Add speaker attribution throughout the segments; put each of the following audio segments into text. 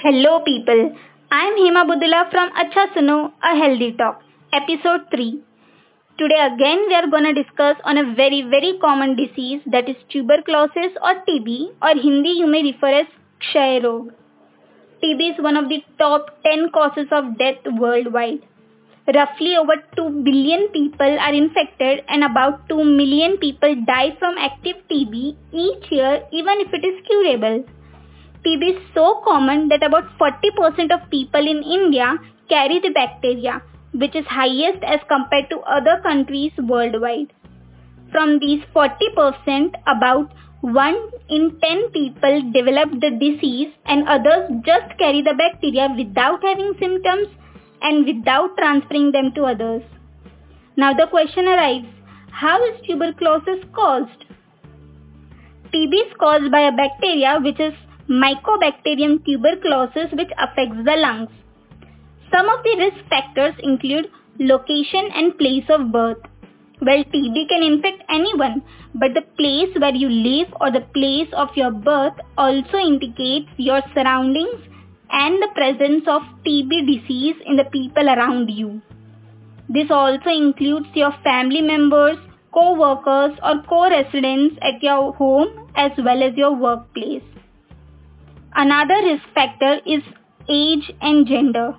Speaker 1: Hello people, I am Hema Budula from Acha Suno, a healthy talk, episode 3. Today again we are gonna discuss on a very very common disease that is tuberculosis or TB or Hindi you may refer as Kshay Rog. TB is one of the top 10 causes of death worldwide. Roughly over 2 billion people are infected and about 2 million people die from active TB each year even if it is curable. TB is so common that about 40% of people in India carry the bacteria, which is highest as compared to other countries worldwide. From these 40%, about 1 in 10 people develop the disease and others just carry the bacteria without having symptoms and without transferring them to others. Now the question arrives, how is tuberculosis caused? TB is caused by a bacteria which is Mycobacterium tuberculosis which affects the lungs. Some of the risk factors include location and place of birth. Well, TB can infect anyone, but the place where you live or the place of your birth also indicates your surroundings and the presence of TB disease in the people around you. This also includes your family members, co-workers or co-residents at your home as well as your workplace. Another risk factor is age and gender.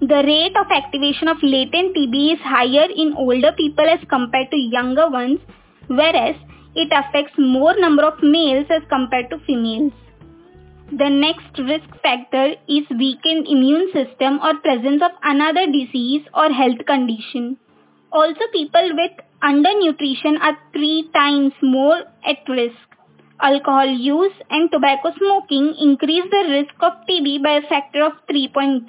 Speaker 1: The rate of activation of latent TB is higher in older people as compared to younger ones, whereas it affects more number of males as compared to females. The next risk factor is weakened immune system or presence of another disease or health condition. Also people with undernutrition are three times more at risk alcohol use and tobacco smoking increase the risk of TB by a factor of 3.3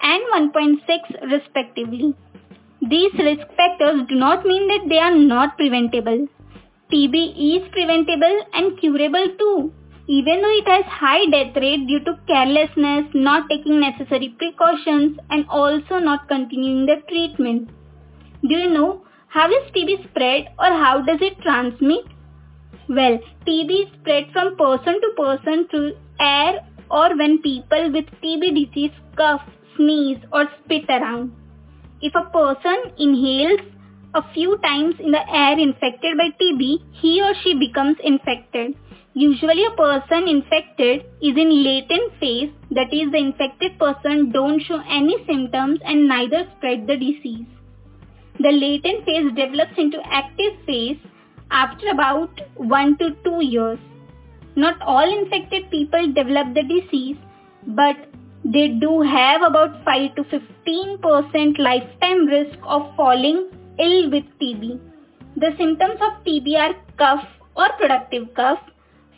Speaker 1: and 1.6 respectively. These risk factors do not mean that they are not preventable. TB is preventable and curable too, even though it has high death rate due to carelessness, not taking necessary precautions and also not continuing the treatment. Do you know how is TB spread or how does it transmit? Well, TB is spread from person to person through air or when people with TB disease cough, sneeze or spit around. If a person inhales a few times in the air infected by TB, he or she becomes infected. Usually a person infected is in latent phase, that is the infected person don't show any symptoms and neither spread the disease. The latent phase develops into active phase after about 1 to 2 years. Not all infected people develop the disease, but they do have about 5 to 15% lifetime risk of falling ill with TB. The symptoms of TB are cough or productive cough,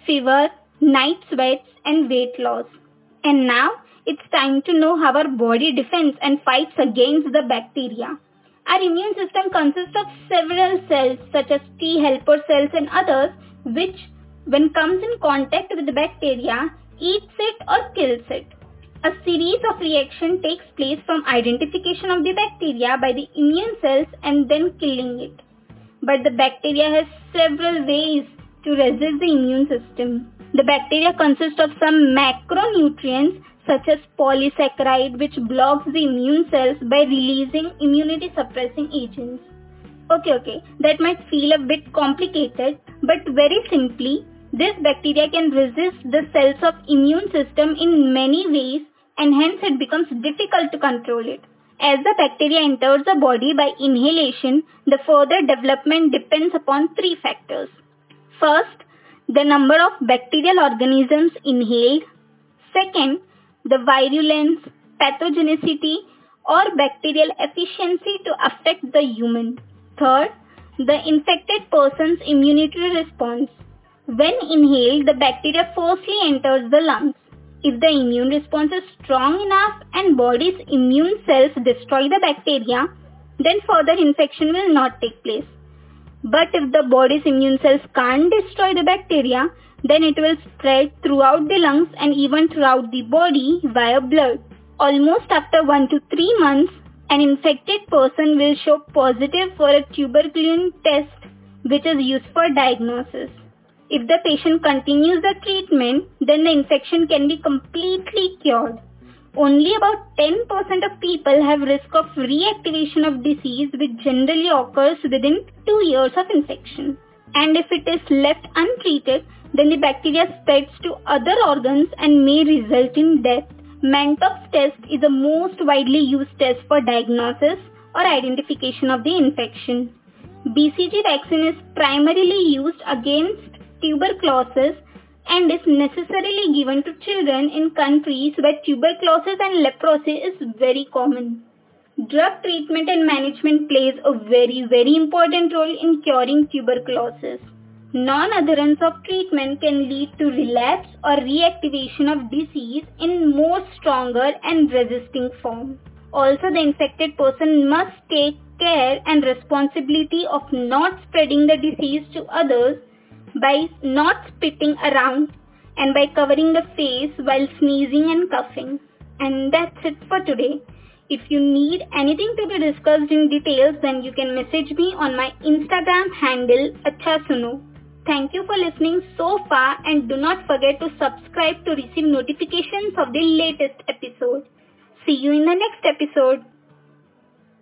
Speaker 1: fever, night sweats and weight loss. And now it's time to know how our body defends and fights against the bacteria. Our immune system consists of several cells such as T helper cells and others which when comes in contact with the bacteria eats it or kills it. A series of reaction takes place from identification of the bacteria by the immune cells and then killing it. But the bacteria has several ways to resist the immune system. The bacteria consists of some macronutrients such as polysaccharide which blocks the immune cells by releasing immunity suppressing agents. Okay, okay, that might feel a bit complicated, but very simply, this bacteria can resist the cells of immune system in many ways and hence it becomes difficult to control it. As the bacteria enters the body by inhalation, the further development depends upon three factors. First, the number of bacterial organisms inhaled. Second, the virulence, pathogenicity or bacterial efficiency to affect the human. Third, the infected person's immunity response. When inhaled, the bacteria firstly enters the lungs. If the immune response is strong enough and body's immune cells destroy the bacteria, then further infection will not take place. But if the body's immune cells can't destroy the bacteria, then it will spread throughout the lungs and even throughout the body via blood. Almost after 1 to 3 months, an infected person will show positive for a tuberculin test which is used for diagnosis. If the patient continues the treatment, then the infection can be completely cured. Only about 10% of people have risk of reactivation of disease which generally occurs within 2 years of infection. And if it is left untreated, then the bacteria spreads to other organs and may result in death. Mantoux test is the most widely used test for diagnosis or identification of the infection. BCG vaccine is primarily used against tuberculosis and is necessarily given to children in countries where tuberculosis and leprosy is very common. Drug treatment and management plays a very very important role in curing tuberculosis. Non-adherence of treatment can lead to relapse or reactivation of disease in more stronger and resisting form. Also, the infected person must take care and responsibility of not spreading the disease to others by not spitting around and by covering the face while sneezing and coughing. And that's it for today. If you need anything to be discussed in details, then you can message me on my Instagram handle achasuno. Thank you for listening so far and do not forget to subscribe to receive notifications of the latest episode. See you in the next episode.